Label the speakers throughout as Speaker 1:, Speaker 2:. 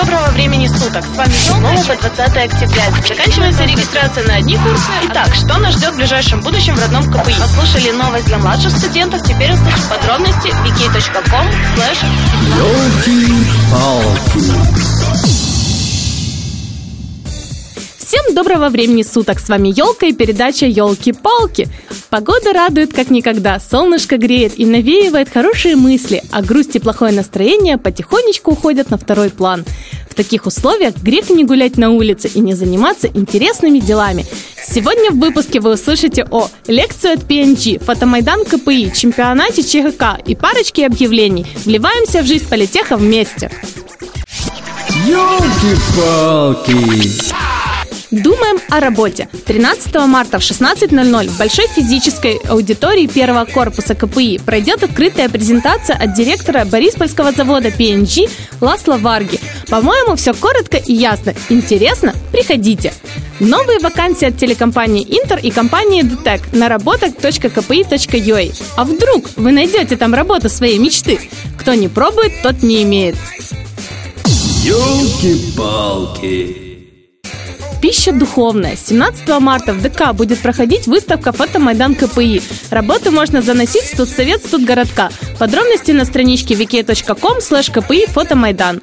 Speaker 1: доброго времени суток. С вами по 20 октября. Заканчивается регистрация на одни курсы. Итак, что нас ждет в ближайшем будущем в родном КПИ? Послушали новость для младших студентов. Теперь услышим подробности wiki.com
Speaker 2: Всем доброго времени суток! С вами Елка и передача Елки-палки. Погода радует как никогда, солнышко греет и навеивает хорошие мысли, а грусть и плохое настроение потихонечку уходят на второй план. В таких условиях грех не гулять на улице и не заниматься интересными делами. Сегодня в выпуске вы услышите о лекцию от PNG, фотомайдан КПИ, чемпионате ЧГК и парочке объявлений. Вливаемся в жизнь политеха вместе.
Speaker 3: Ёлки-палки!
Speaker 2: Думаем о работе. 13 марта в 16.00 в Большой физической аудитории первого корпуса КПИ пройдет открытая презентация от директора Бориспольского завода PNG Ласла Варги. По-моему, все коротко и ясно. Интересно? Приходите. Новые вакансии от телекомпании Интер и компании Детек на работа.кпи.ua. А вдруг вы найдете там работу своей мечты? Кто не пробует, тот не имеет.
Speaker 3: Ёлки-палки!
Speaker 2: Пища духовная. 17 марта в ДК будет проходить выставка «Фотомайдан КПИ». Работы можно заносить в студсовет студгородка. Подробности на страничке wiki.com slash kpi фотомайдан.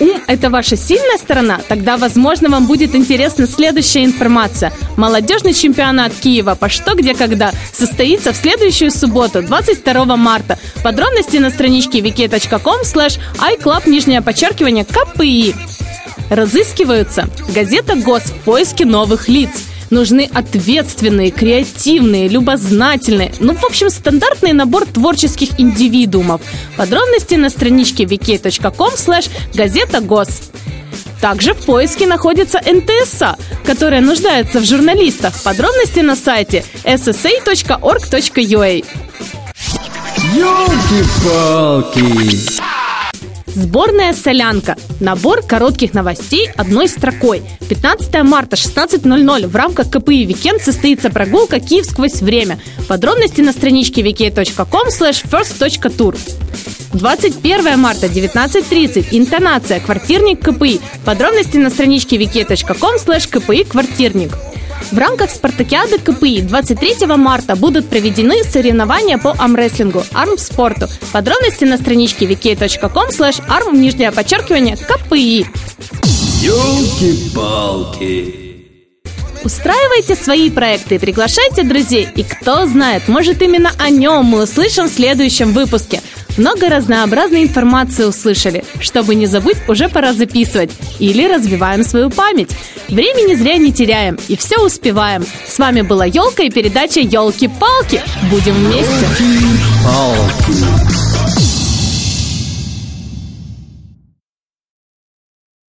Speaker 2: Ум – это ваша сильная сторона? Тогда, возможно, вам будет интересна следующая информация. Молодежный чемпионат Киева по что, где, когда состоится в следующую субботу, 22 марта. Подробности на страничке wiki.com slash iClub, нижнее подчеркивание, КПИ. Разыскиваются. Газета «Гос» в поиске новых лиц. Нужны ответственные, креативные, любознательные, ну, в общем, стандартный набор творческих индивидуумов. Подробности на страничке wiki.com slash газета ГОС. Также в поиске находится НТСА, которая нуждается в журналистах. Подробности на сайте ssa.org.ua.
Speaker 3: Ёлки-палки!
Speaker 2: Сборная солянка. Набор коротких новостей одной строкой. 15 марта 16.00 в рамках КПИ Викенд состоится прогулка Киев сквозь время. Подробности на страничке wiki.com slash first.tour. 21 марта 19.30. Интонация. Квартирник КПИ. Подробности на страничке wiki.com slash kpi квартирник. В рамках спартакиады КПИ 23 марта будут проведены соревнования по армрестлингу, армспорту. Подробности на страничке wiki.com slash arm, нижнее подчеркивание, КПИ.
Speaker 3: Ёлки-палки!
Speaker 2: Устраивайте свои проекты, приглашайте друзей, и кто знает, может именно о нем мы услышим в следующем выпуске. Много разнообразной информации услышали. Чтобы не забыть, уже пора записывать. Или развиваем свою память. Времени зря не теряем и все успеваем. С вами была Елка и передача Елки-палки. Будем вместе.
Speaker 3: Ёлки-палки!